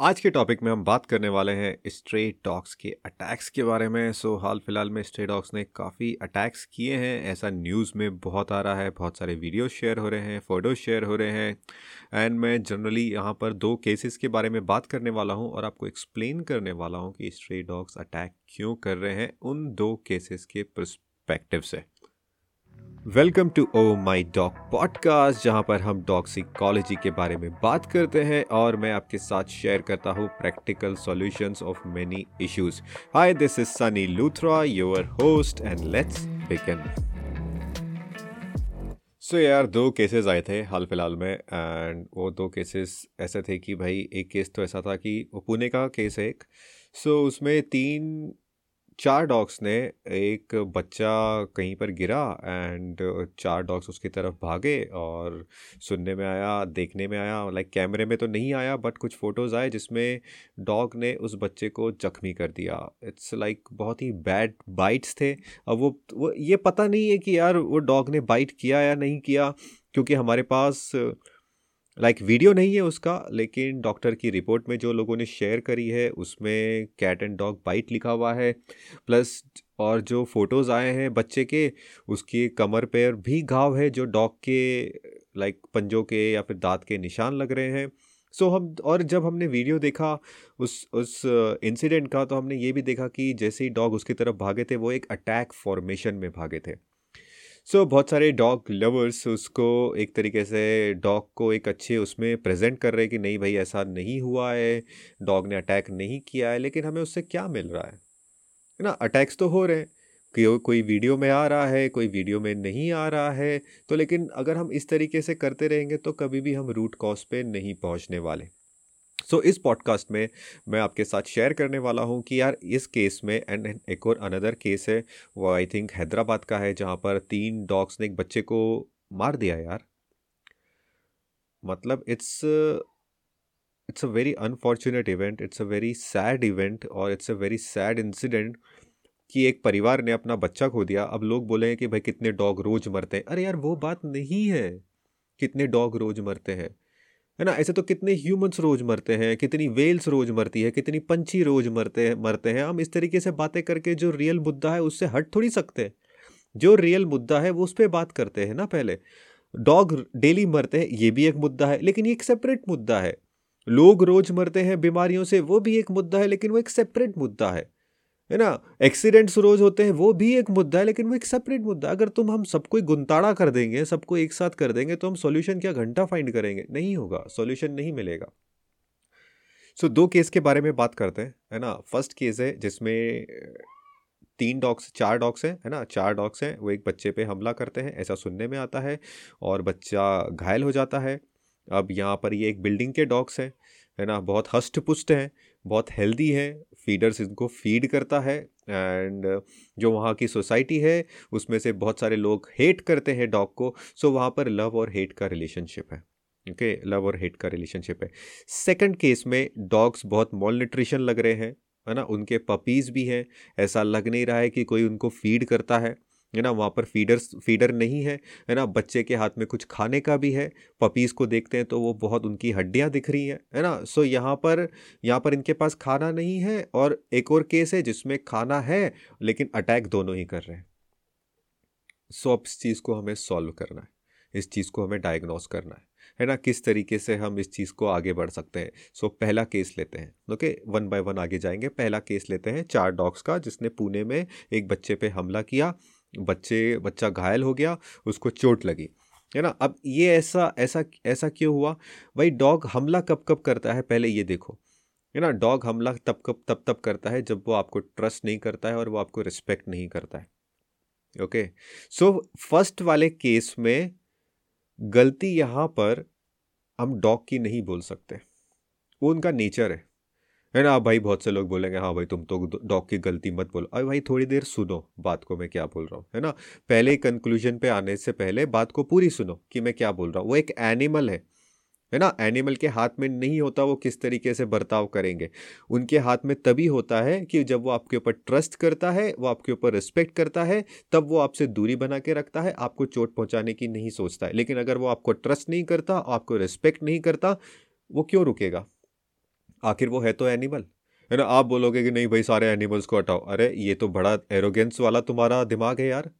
आज के टॉपिक में हम बात करने वाले हैं स्ट्रे डॉग्स के अटैक्स के बारे में। सो हाल फ़िलहाल में स्ट्रे डॉग्स ने काफ़ी अटैक्स किए हैं। ऐसा न्यूज़ में बहुत आ रहा है, बहुत सारे वीडियोस शेयर हो रहे हैं फ़ोटो शेयर हो रहे हैं। एंड मैं जनरली यहाँ पर दो केसेस के बारे में बात करने वाला हूँ और आपको एक्सप्लेन करने वाला हूँ कि स्ट्रे डॉग्स अटैक क्यों कर रहे हैं उन दो केसेस के परस्पेक्टिव से। Welcome to Oh My Dog podcast जहाँ पर हम डॉग सिकोलॉजी के बारे में बात करते हैं और मैं आपके साथ शेयर करता हूँ practical solutions of many issues hi this is Sunny Luthra your host and let's begin so यार दो केसेस आए थे हाल फ़िलहाल में एंड वो दो केसेस ऐसे थे कि भाई एक केस तो ऐसा था कि वो पुणे का केस है एक। सो so, उसमें तीन चार डॉग्स ने, एक बच्चा कहीं पर गिरा एंड चार डॉग्स उसकी तरफ़ भागे और सुनने में आया, देखने में आया, लाइक कैमरे में तो नहीं आया, बट कुछ फ़ोटोज़ आए जिसमें डॉग ने उस बच्चे को जख्मी कर दिया। इट्स लाइक like बहुत ही बैड बाइट्स थे। अब वो वो, ये पता नहीं है कि यार वो डॉग ने बाइट किया या नहीं किया, क्योंकि हमारे पास लाइक वीडियो नहीं है उसका लेकिन डॉक्टर की रिपोर्ट में जो लोगों ने शेयर करी है उसमें कैट एंड डॉग बाइट लिखा हुआ है। प्लस और जो फ़ोटोज़ आए हैं बच्चे के उसकी कमर पर भी घाव है जो डॉग के लाइक पंजों के या फिर दांत के निशान लग रहे हैं। सो so, हम और जब हमने वीडियो देखा उस उस इंसिडेंट का तो हमने ये भी देखा कि जैसे ही डॉग उसकी तरफ़ भागे थे वो एक अटैक फॉर्मेशन में भागे थे। सो so, बहुत सारे डॉग लवर्स उसको एक तरीके से डॉग को एक अच्छे उसमें प्रेजेंट कर रहे हैं कि नहीं भाई ऐसा नहीं हुआ है डॉग ने अटैक नहीं किया है लेकिन हमें उससे क्या मिल रहा है? ना? अटैक्स तो हो रहे हैं। कि कोई वीडियो में आ रहा है कोई वीडियो में नहीं आ रहा है तो लेकिन अगर हम इस तरीके से करते रहेंगे तो कभी भी हम रूट कॉज पे नहीं पहुँचने वाले। सो so, इस पॉडकास्ट में मैं आपके साथ शेयर करने वाला हूँ कि यार इस केस में एंड एक और अनदर केस है वो आई थिंक हैदराबाद का है जहाँ पर तीन डॉग्स ने एक बच्चे को मार दिया यार। मतलब it's it's a very unfortunate event it's a very sad event और it's a very sad incident कि एक परिवार ने अपना बच्चा खो दिया। अब लोग बोले हैं कि भाई कितने डॉग रोज मरते हैं। अरे यार वो बात नहीं है। कितने डॉग रोज मरते हैं। है ना? ऐसे तो कितने ह्यूमंस रोज मरते हैं, कितनी वेल्स रोज मरती है, कितनी पंछी रोज मरते हैं मरते हैं। हम इस तरीके से बातें करके जो रियल मुद्दा है उससे हट थोड़ी सकते जो रियल मुद्दा है वो उस पर बात करते हैं ना पहले। डॉग डेली मरते हैं, ये भी एक मुद्दा है, लेकिन ये एक सेपरेट मुद्दा है। लोग रोज मरते हैं बीमारियों से, वो भी एक मुद्दा है, लेकिन वो एक सेपरेट मुद्दा है। है ना? एक्सीडेंट्स रोज होते हैं वो भी एक मुद्दा है लेकिन वो एक सेपरेट मुद्दा अगर तुम हम सबको गुंताड़ा कर देंगे सबको एक साथ कर देंगे तो हम सॉल्यूशन क्या घंटा फाइंड करेंगे? नहीं होगा सॉल्यूशन नहीं मिलेगा। सो so, दो केस के बारे में बात करते हैं है ना? फ़र्स्ट केस है जिसमें तीन डॉग्स चार डॉग्स हैं है ना? चार डॉग्स हैं वो एक बच्चे पे हमला करते हैं ऐसा सुनने में आता है और बच्चा घायल हो जाता है। अब यहाँ पर ये एक बिल्डिंग के डॉग्स हैं है ना? बहुत हष्ट पुष्ट हैं बहुत हेल्दी हैं फीडर्स इनको फ़ीड करता है एंड जो वहाँ की सोसाइटी है, उसमें से बहुत सारे लोग हेट करते हैं डॉग को सो वहाँ पर लव और हेट का रिलेशनशिप है ओके लव और हेट का रिलेशनशिप है। सेकंड केस में डॉग्स बहुत मॉल न्यूट्रिशन लग रहे हैं, है ना? उनके पपीज़ भी हैं, ऐसा लग नहीं रहा है कि कोई उनको फ़ीड करता है। है ना वहाँ पर फीडर्स फीडर नहीं है है ना बच्चे के हाथ में कुछ खाने का भी है पपीज़ को देखते हैं तो वो बहुत उनकी हड्डियाँ दिख रही हैं है ना सो यहाँ पर यहाँ पर इनके पास खाना नहीं है और एक और केस है जिसमें खाना है लेकिन अटैक दोनों ही कर रहे हैं। सो अब इस चीज़ को हमें सॉल्व करना है इस चीज़ को हमें डायग्नोस करना है है ना किस तरीके से हम इस चीज़ को आगे बढ़ सकते हैं। सो so, पहला केस लेते हैं ओके वन बाय वन आगे जाएँगे पहला केस लेते हैं चार डॉग्स का जिसने पुणे में एक बच्चे पे हमला किया बच्चे, बच्चा घायल हो गया, उसको चोट लगी। है ना? अब ये ऐसा ऐसा ऐसा क्यों हुआ? भाई, डॉग हमला कब कब करता है? पहले ये देखो। है ना? डॉग हमला तब, कब, तब तब करता है जब वो आपको ट्रस्ट नहीं करता है और वो आपको रिस्पेक्ट नहीं करता है। ओके सो फ़र्स्ट वाले केस में गलती यहाँ पर हम डॉग की नहीं बोल सकते। वो उनका नेचर है। है ना? भाई बहुत से लोग बोलेंगे हाँ भाई, तुम तो डॉग की गलती मत बोलो। अरे भाई, थोड़ी देर सुनो बात को मैं क्या बोल रहा हूँ, है ना? पहले कंक्लूजन पे आने से पहले बात को पूरी सुनो कि मैं क्या बोल रहा हूँ। वो एक एनिमल है है ना? एनिमल के हाथ में नहीं होता वो किस तरीके से बर्ताव करेंगे। उनके हाथ में तभी होता है कि जब वो आपके ऊपर ट्रस्ट करता है, वो आपके ऊपर रिस्पेक्ट करता है, तब वो आपसे दूरी बना के रखता है, आपको चोट पहुँचाने की नहीं सोचता है। लेकिन अगर वो आपको ट्रस्ट नहीं करता, आपको रिस्पेक्ट नहीं करता, वो क्यों रुकेगा? आखिर वो है तो एनिमल। है ना? आप बोलोगे कि नहीं भाई, सारे एनिमल्स को हटाओ। अरे, ये तो बड़ा एरोगेंस वाला तुम्हारा दिमाग है यार।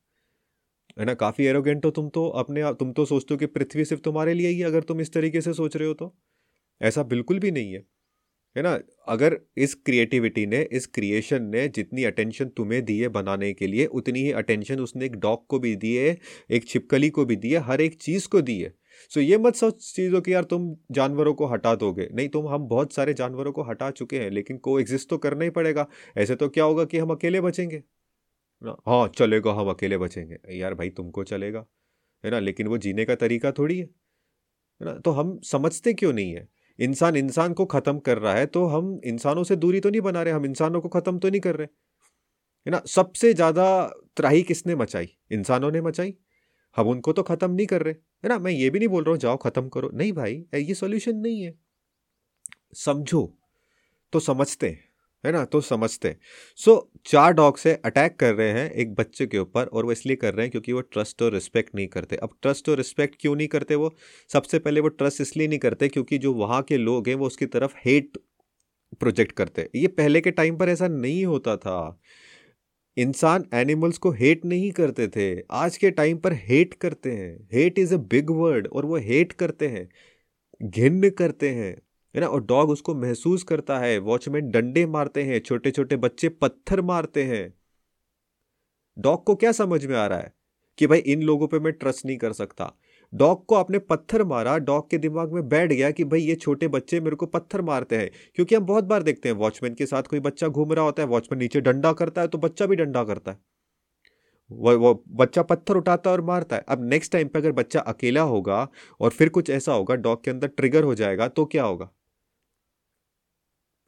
है ना? काफ़ी एरोगेंट हो तुम तो अपने आप, तुम तो सोचते हो कि पृथ्वी सिर्फ़ तुम्हारे लिए ही अगर तुम इस तरीके से सोच रहे हो तो। ऐसा बिल्कुल भी नहीं है। है ना? अगर इस क्रिएटिविटी ने, इस क्रिएशन ने जितनी अटेंशन तुम्हें दी है बनाने के लिए, उतनी ही अटेंशन उसने एक डॉग को भी दी है, एक छिपकली को भी दी है, हर एक चीज़ को दी है। सो ये मत सोच चीज़ों कि, यार, तुम जानवरों को हटा दोगे। नहीं, तुम, हम बहुत सारे जानवरों को हटा चुके हैं, लेकिन को एग्जिस्ट तो करना ही पड़ेगा। ऐसे तो क्या होगा कि हम अकेले बचेंगे? हाँ चलेगा, हम अकेले बचेंगे। यार, भाई, तुमको चलेगा। है ना? लेकिन वो जीने का तरीका थोड़ी है ना? तो हम समझते क्यों नहीं है? इंसान इंसान को ख़त्म कर रहा है तो हम इंसानों से दूरी तो नहीं बना रहे, हम इंसानों को ख़त्म तो नहीं कर रहे। है ना? सबसे ज़्यादा त्राही किसने मचाई? इंसानों ने मचाई। हम उनको तो ख़त्म नहीं कर रहे। है ना? मैं ये भी नहीं बोल रहा हूँ, जाओ ख़त्म करो। नहीं भाई ये सोल्यूशन नहीं है। समझो तो समझते हैं ना? तो समझते सो चार डॉग से अटैक कर रहे हैं एक बच्चे के ऊपर और वो इसलिए कर रहे हैं क्योंकि वो ट्रस्ट और रिस्पेक्ट नहीं करते। अब ट्रस्ट और रिस्पेक्ट क्यों नहीं करते वो? सबसे पहले वो ट्रस्ट इसलिए नहीं करते क्योंकि जो वहाँ के लोग हैं वो उसकी तरफ़ हेट प्रोजेक्ट करते ये पहले के टाइम पर ऐसा नहीं होता था। इंसान एनिमल्स को हेट नहीं करते थे। आज के टाइम पर हेट करते हैं। Hate is a big word और वो हेट करते हैं। घिन करते हैं। है ना? और डॉग उसको महसूस करता है। वॉचमैन डंडे मारते हैं। छोटे छोटे बच्चे पत्थर मारते हैं। डॉग को क्या समझ में आ रहा है? कि भाई इन लोगों पे मैं ट्रस्ट नहीं कर सकता। डॉग को आपने पत्थर मारा, डॉग के दिमाग में बैठ गया कि भाई ये छोटे बच्चे मेरे को पत्थर मारते हैं। क्योंकि हम बहुत बार देखते हैं, वॉचमैन के साथ कोई बच्चा घूम रहा होता है, वॉचमैन नीचे डंडा करता है तो बच्चा भी डंडा करता है। वो वो बच्चा पत्थर उठाता है और मारता है। अब नेक्स्ट टाइम पे अगर बच्चा अकेला होगा और फिर कुछ ऐसा होगा, डॉग के अंदर ट्रिगर हो जाएगा तो क्या होगा?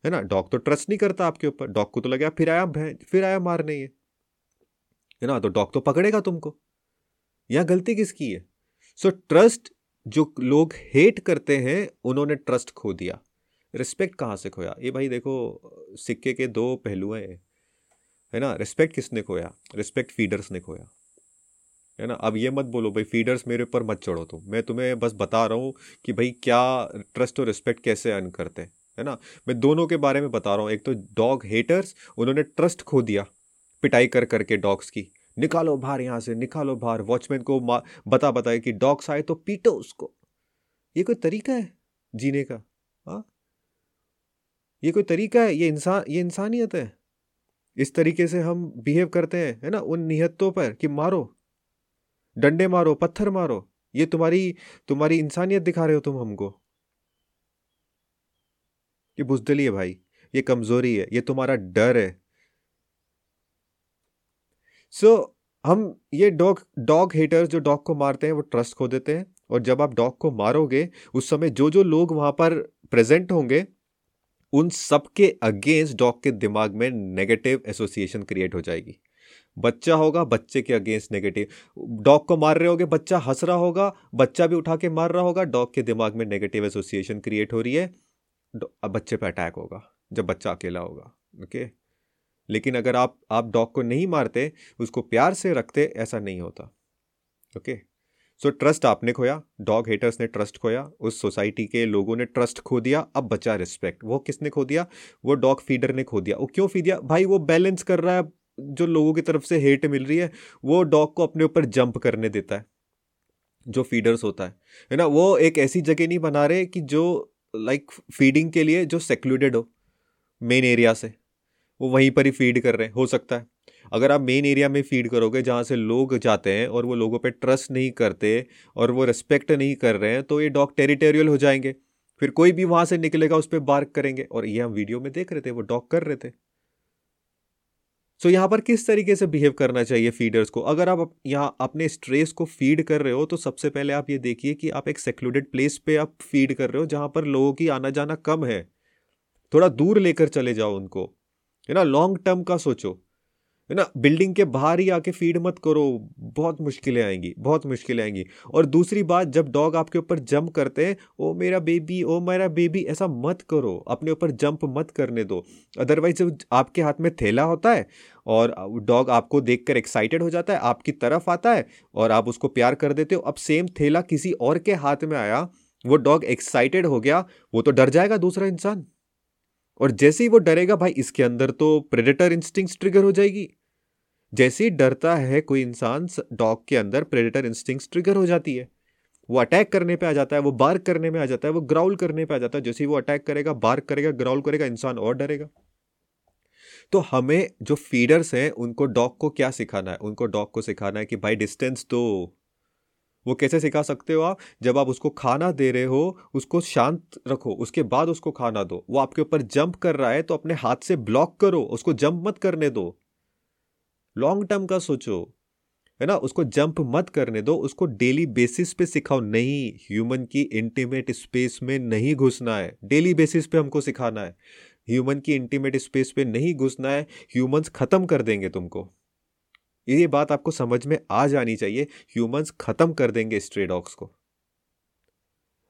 है ना? डॉग तो ट्रस्ट नहीं करता आपके ऊपर। डॉग को तो लगे फिर आया फिर आया मारने ये। है ना? तो डॉग तो पकड़ेगा तुमको। यहाँ गलती किसकी है? सो ट्रस्ट जो लोग हेट करते हैं, उन्होंने ट्रस्ट खो दिया। रिस्पेक्ट कहाँ से खोया? ये भाई देखो, सिक्के के दो पहलू हैं है ना? रिस्पेक्ट किसने खोया? रिस्पेक्ट फीडर्स ने खोया। है ना? अब ये मत बोलो, भाई फीडर्स मेरे ऊपर मत चढ़ो तुम। मैं तुम्हें बस बता रहा हूँ कि भाई, क्या ट्रस्ट और रिस्पेक्ट कैसे अर्न करते हैं? है ना? मैं दोनों के बारे में बता रहा हूँ। एक तो डॉग हेटर्स उन्होंने ट्रस्ट खो दिया पिटाई कर करके डॉग्स की। निकालो बाहर यहाँ से, निकालो बाहर। वॉचमैन को बता बताए कि डॉग्स आए तो पीटो उसको। ये कोई तरीका है जीने का? हाँ? ये कोई तरीका है? ये इंसान, ये इंसानियत है। इस तरीके से हम बिहेव करते हैं, है ना? उन निहत्तों पर कि मारो, डंडे मारो, पत्थर मारो। ये तुम्हारी तुम्हारी इंसानियत दिखा रहे हो तुम हमको। ये बुजदली है भाई, ये कमज़ोरी है, ये तुम्हारा डर है। सो so, हम ये डॉग डॉग हेटर्स जो डॉग को मारते हैं वो ट्रस्ट खो देते हैं। और जब आप डॉग को मारोगे उस समय जो जो लोग वहाँ पर प्रेजेंट होंगे उन सब के अगेंस्ट डॉग के दिमाग में नेगेटिव एसोसिएशन क्रिएट हो जाएगी। बच्चा होगा बच्चे के अगेंस्ट नेगेटिव डॉग को मार रहे होगे बच्चा हंस रहा होगा बच्चा भी उठा के मार रहा होगा डॉग के दिमाग में नेगेटिव एसोसिएशन क्रिएट हो रही है। बच्चे पे अटैक होगा जब बच्चा अकेला होगा ओके लेकिन अगर आप आप डॉग को नहीं मारते उसको प्यार से रखते ऐसा नहीं होता। ओके? सो ट्रस्ट आपने खोया डॉग हेटर्स ने ट्रस्ट खोया उस सोसाइटी के लोगों ने ट्रस्ट खो दिया अब बचा रिस्पेक्ट वो किसने खो दिया? वो डॉग फीडर ने खो दिया। वो क्यों फ़ी दिया? भाई वो बैलेंस कर रहा है जो लोगों की तरफ़ से हेट मिल रही है वो डॉग को अपने ऊपर जंप करने देता है जो फीडर्स होता है। है ना? वो एक ऐसी जगह नहीं बना रहे कि जो लाइक like, फीडिंग के लिए जो सेक्लूडेड हो मेन एरिया से। वो वहीं पर ही फ़ीड कर रहे हैं हो सकता है। अगर आप मेन एरिया में फ़ीड करोगे जहाँ से लोग जाते हैं और वो लोगों पे ट्रस्ट नहीं करते और वो रिस्पेक्ट नहीं कर रहे हैं तो ये डॉग टेरिटोरियल हो जाएँगे। फिर कोई भी वहाँ से निकलेगा उस पर बार्क करेंगे। और ये हम वीडियो में देख रहे थे वो डॉग कर रहे थे। सो so, यहाँ पर किस तरीके से बिहेव करना चाहिए फीडर्स को? अगर आप यहाँ अपने स्ट्रेस को फ़ीड कर रहे हो तो सबसे पहले आप ये देखिए कि आप एक सेक्लूडेड प्लेस पे आप फ़ीड कर रहे हो जहाँ पर लोगों की आना जाना कम है। थोड़ा दूर लेकर चले जाओ उनको। है ना लॉन्ग टर्म का सोचो। है ना बिल्डिंग के बाहर ही आके फ़ीड मत करो। बहुत मुश्किलें आएँगी, बहुत मुश्किलें आएँगी। और दूसरी बात, जब डॉग आपके ऊपर जंप करते हैं, ओ मेरा बेबी ओ मेरा बेबी ऐसा मत करो। अपने ऊपर जंप मत करने दो। अदरवाइज़ जब आपके हाथ में थैला होता है और डॉग आपको देखकर एक्साइटेड हो जाता है, आपकी तरफ़ आता है और आप उसको प्यार कर देते हो। अब सेम थैला किसी और के हाथ में आया, वो डॉग एक्साइटेड हो गया, वो तो डर जाएगा दूसरा इंसान। और जैसे ही वो डरेगा, भाई, इसके अंदर तो प्रेडेटर इंस्टिंक्ट ट्रिगर हो जाएगी। जैसे ही डरता है, कोई इंसान डॉग के अंदर प्रेडेटर इंस्टिंक्ट ट्रिगर हो जाती है। वो अटैक करने पे आ जाता है, वो बार्क करने में आ जाता है, वो ग्राउल करने पे आ जाता है। जैसे ही वो अटैक करेगा बार्क करेगा ग्राउल करेगा, इंसान और डरेगा। तो हमें जो फीडर्स हैं, उनको डॉग को क्या सिखाना है? उनको डॉग को सिखाना है कि, भाई डिस्टेंस दो वो कैसे सिखा सकते हो आप? जब आप उसको खाना दे रहे हो, उसको शांत रखो, उसके बाद उसको खाना दो। वो आपके ऊपर जंप कर रहा है तो अपने हाथ से ब्लॉक करो, उसको जंप मत करने दो। लॉन्ग टर्म का सोचो, है ना? उसको जंप मत करने दो, उसको डेली बेसिस पे सिखाओ। नहीं, ह्यूमन की इंटीमेट स्पेस में नहीं घुसना है। डेली बेसिस पे हमको सिखाना है। ह्यूमन की इंटीमेट स्पेस पे नहीं घुसना है। ह्यूमंस खत्म कर देंगे तुमको। ये बात आपको समझ में आ जानी चाहिए ह्यूमंस खत्म कर देंगे स्ट्रे डॉग्स को।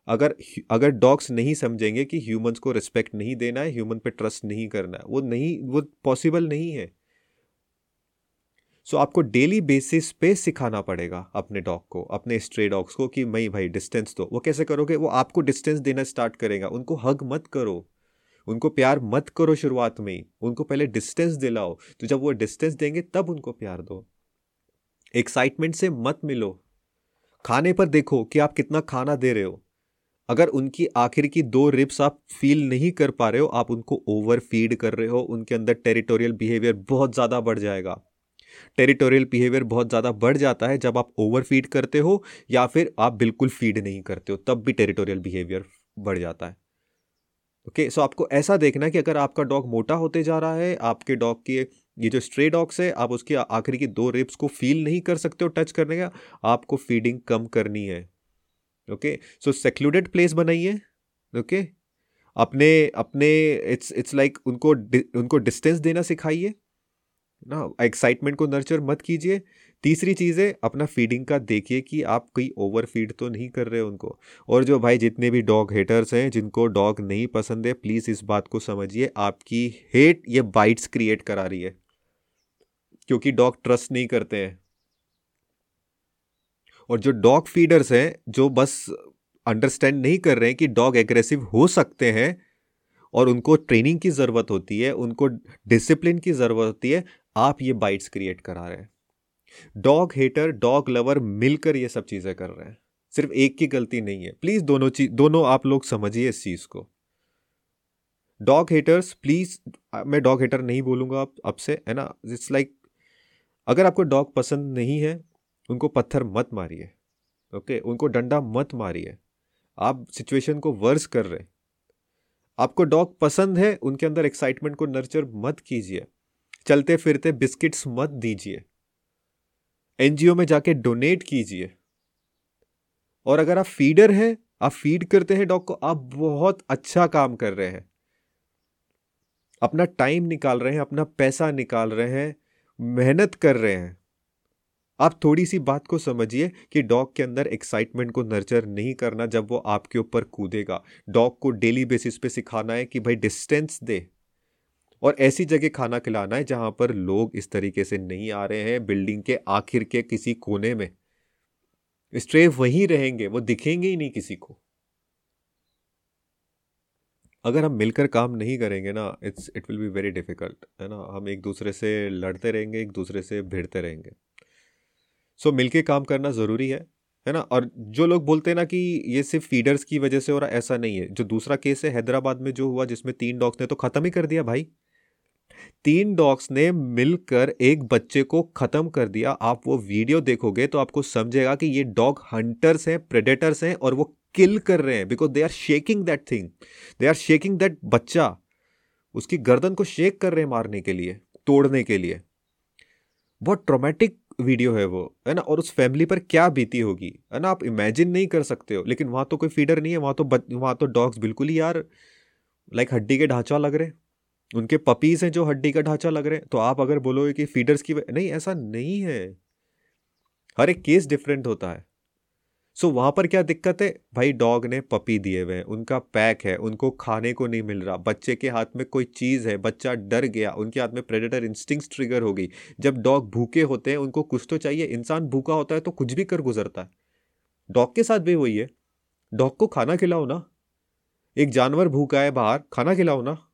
अगर अगर डॉग्स नहीं समझेंगे कि ह्यूमंस को रिस्पेक्ट नहीं देना है ह्यूमन पे ट्रस्ट नहीं करना है वो नहीं वो पॉसिबल नहीं है। सो so, आपको डेली बेसिस पे सिखाना पड़ेगा अपने डॉग को अपने स्ट्रे डॉग्स को कि मई भाई डिस्टेंस दो। वो कैसे करोगे? वो आपको डिस्टेंस देना स्टार्ट करेगा। उनको हग मत करो। उनको प्यार मत करो शुरुआत में ही। उनको पहले डिस्टेंस दिलाओ। तो जब वो डिस्टेंस देंगे, तब उनको प्यार दो। एक्साइटमेंट से मत मिलो। खाने पर देखो कि आप कितना खाना दे रहे हो। अगर उनकी आखिर की दो रिप्स आप फील नहीं कर पा रहे हो, आप उनको ओवर फ़ीड कर रहे हो, उनके अंदर टेरिटोरियल बिहेवियर बहुत ज़्यादा बढ़ जाएगा। टेरिटोरियल बिहेवियर बहुत ज़्यादा बढ़ जाता है जब आप ओवर फ़ीड करते हो या फिर आप बिल्कुल फ़ीड नहीं करते हो, तब भी टेरिटोरियल बिहेवियर बढ़ जाता है। ओके सो आपको ऐसा देखना है कि अगर आपका डॉग मोटा होते जा रहा है, आपके डॉग की ये जो स्ट्रे डॉग्स है, आप उसकी आखिरी की दो रिप्स को फील नहीं कर सकते हो टच करने का, आपको फीडिंग कम करनी है ओके सो सेक्लूडेड प्लेस बनाइए ओके? अपने अपने इट्स इट्स लाइक उनको उनको डिस्टेंस देना सिखाइए ना एक्साइटमेंट को नर्चर मत कीजिए। तीसरी चीज़ है अपना फीडिंग का देखिए कि आप कोई ओवर फ़ीड तो नहीं कर रहे उनको। और जो भाई जितने भी डॉग हेटर्स हैं, जिनको डॉग नहीं पसंद है प्लीज़ इस बात को समझिए, आपकी हेट ये बाइट्स क्रिएट करा रही है। क्योंकि डॉग ट्रस्ट नहीं करते हैं। और जो डॉग फीडर्स हैं, जो बस अंडरस्टैंड नहीं कर रहे हैं कि डॉग एग्रेसिव हो सकते हैं, और उनको ट्रेनिंग की ज़रूरत होती है, उनको डिसिप्लिन की ज़रूरत होती है आप ये बाइट्स क्रिएट करा रहे हैं। डॉग हेटर डॉग लवर मिलकर ये सब चीज़ें कर रहे हैं। सिर्फ़ एक की गलती नहीं है। प्लीज़ दोनों चीज़ दोनों आप लोग समझिए इस चीज़ को। डॉग हेटर्स प्लीज़ मैं डॉग हेटर नहीं बोलूँगा आप अब से, है ना? इट्स लाइक अगर आपको डॉग पसंद नहीं है, उनको पत्थर मत मारिए। ओके उनको डंडा मत मारिए। आप सिचुएशन को वर्स कर रहे आपको डॉग पसंद है, उनके अंदर एक्साइटमेंट को नर्चर मत कीजिए। चलते फिरते बिस्किट्स मत दीजिए। एनजीओ में जाके डोनेट कीजिए। और अगर आप फीडर हैं, आप फ़ीड करते हैं डॉग को, आप बहुत अच्छा काम कर रहे हैं। अपना टाइम निकाल रहे हैं, अपना पैसा निकाल रहे हैं, मेहनत कर रहे हैं। आप थोड़ी सी बात को समझिए कि डॉग के अंदर एक्साइटमेंट को नर्चर नहीं करना जब वो आपके ऊपर कूदेगा। डॉग को डेली बेसिस पे सिखाना है कि भाई डिस्टेंस दे। और ऐसी जगह खाना खिलाना है जहाँ पर लोग इस तरीके से नहीं आ रहे हैं बिल्डिंग के आखिर के किसी कोने में। स्ट्रे वहीं रहेंगे वो दिखेंगे ही नहीं किसी को। अगर हम मिलकर काम नहीं करेंगे ना it's it will be very difficult है ना? हम एक दूसरे से लड़ते रहेंगे एक दूसरे से भिड़ते रहेंगे। सो so, मिलके काम करना ज़रूरी है है ना? और जो लोग बोलते हैं ना कि ये सिर्फ़ फीडर्स की वजह से हो रहा ऐसा नहीं है। जो दूसरा केस है हैदराबाद में जो हुआ जिसमें तीन डॉग्स ने तो ख़त्म ही कर दिया भाई। तीन डॉग्स ने मिलकर एक बच्चे को खत्म कर दिया। आप वो वीडियो देखोगे तो आपको समझेगा कि ये डॉग हंटर्स हैं प्रेडेटर्स हैं और वो किल कर रहे हैं। Because they are shaking that thing they are shaking that बच्चा। उसकी गर्दन को शेक कर रहे हैं मारने के लिए, तोड़ने के लिए। बहुत ट्रोमेटिक वीडियो है वो, है ना? और उस फैमिली पर क्या बीती होगी, है ना? आप इमेजिन नहीं कर सकते हो। लेकिन वहाँ तो कोई फीडर नहीं है, वहाँ तो वहाँ तो डॉग्स बिल्कुल ही यार लाइक हड्डी के ढांचा लग रहे उनके पपीज हैं जो हड्डी का ढांचा लग रहे हैं। तो आप अगर बोलोगे कि फीडर्स की नहीं ऐसा नहीं है। हर एक केस डिफरेंट होता है। सो so, वहाँ पर क्या दिक्कत है? भाई डॉग ने पपी दिए हुए हैं। उनका पैक है। उनको खाने को नहीं मिल रहा। बच्चे के हाथ में कोई चीज़ है। बच्चा डर गया। उनके हाथ में प्रेडेटर इंस्टिंग ट्रिगर हो गई। जब डॉग भूखे होते हैं उनको कुछ तो चाहिए। इंसान भूखा होता है तो कुछ भी कर गुजरता है। डॉग के साथ भी वही है। डॉग को खाना खिलाओ ना। एक जानवर भूखा है बाहर खाना खिलाओ ना।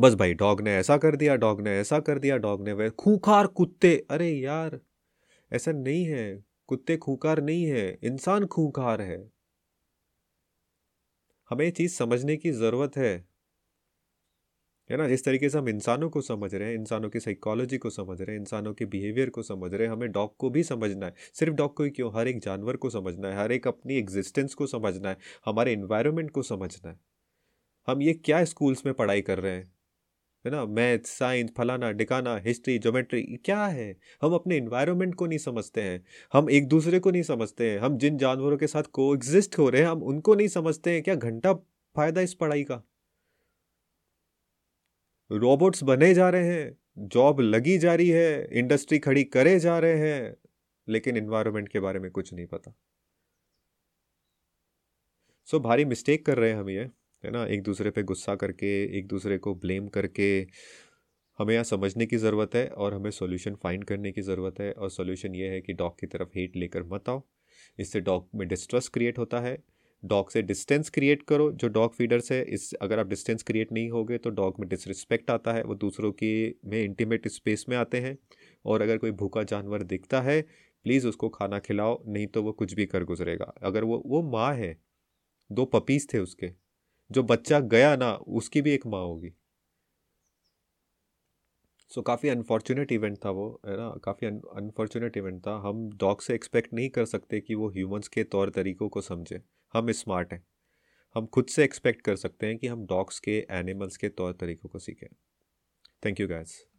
बस भाई डॉग ने ऐसा कर दिया डॉग ने ऐसा कर दिया डॉग ने वह खूंखार कुत्ते। अरे यार, ऐसा नहीं है। कुत्ते खूंखार नहीं है, इंसान खूंखार है। हमें ये चीज़ समझने की ज़रूरत है। है ना? जिस तरीके से हम इंसानों को समझ रहे हैं, इंसानों की साइकोलॉजी को समझ रहे हैं, इंसानों के बिहेवियर को समझ रहे हैं। हमें डॉग को भी समझना है। सिर्फ़ डॉग को ही क्यों? हर एक जानवर को समझना है, हर एक अपनी एग्जिस्टेंस को समझना है, हमारे इन्वायरमेंट को समझना है। हम ये क्या स्कूल्स में पढ़ाई कर रहे हैं? है ना? मैथ साइंस फलाना डिकाना हिस्ट्री ज्योमेट्री क्या है? हम अपने इन्वायरमेंट को नहीं समझते हैं। हम एक दूसरे को नहीं समझते हैं। हम जिन जानवरों के साथ को हो रहे हैं हम उनको नहीं समझते हैं। क्या घंटा फ़ायदा इस पढ़ाई का? रोबोट्स बने जा रहे हैं जॉब लगी जा रही है इंडस्ट्री खड़ी करे जा रहे हैं लेकिन इन्वायरमेंट के बारे में कुछ नहीं पता। सो so, भारी मिस्टेक कर रहे हैं हम ये। है ना, एक दूसरे पे गुस्सा करके, एक दूसरे को ब्लेम करके हमें यहाँ समझने की ज़रूरत है और हमें सॉल्यूशन फाइंड करने की ज़रूरत है। और सॉल्यूशन ये है कि डॉग की तरफ़ हेट लेकर मत आओ। इससे डॉग में डिस्ट्रस्ट क्रिएट होता है। डॉग से डिस्टेंस क्रिएट करो, जो डॉग फीडर्स है, इस अगर आप डिस्टेंस क्रिएट नहीं होगे तो डॉग में डिसरिस्पेक्ट आता है। वो दूसरों की में इंटीमेट स्पेस में आते हैं। और अगर कोई भूखा जानवर दिखता है, प्लीज़ उसको खाना खिलाओ, नहीं तो वो कुछ भी कर गुजरेगा। अगर वो वो माँ है, दो पपीज़ थे उसके जो बच्चा गया ना उसकी भी एक माँ होगी। सो so, काफ़ी अनफॉर्चुनेट इवेंट था वो है ना? काफ़ी अनफॉर्चुनेट इवेंट था। हम डॉग से एक्सपेक्ट नहीं कर सकते कि वो ह्यूमंस के तौर तरीक़ों को समझे। हम स्मार्ट हैं। हम खुद से एक्सपेक्ट कर सकते हैं कि हम डॉग्स के एनिमल्स के तौर तरीक़ों को सीखें। Thank you gas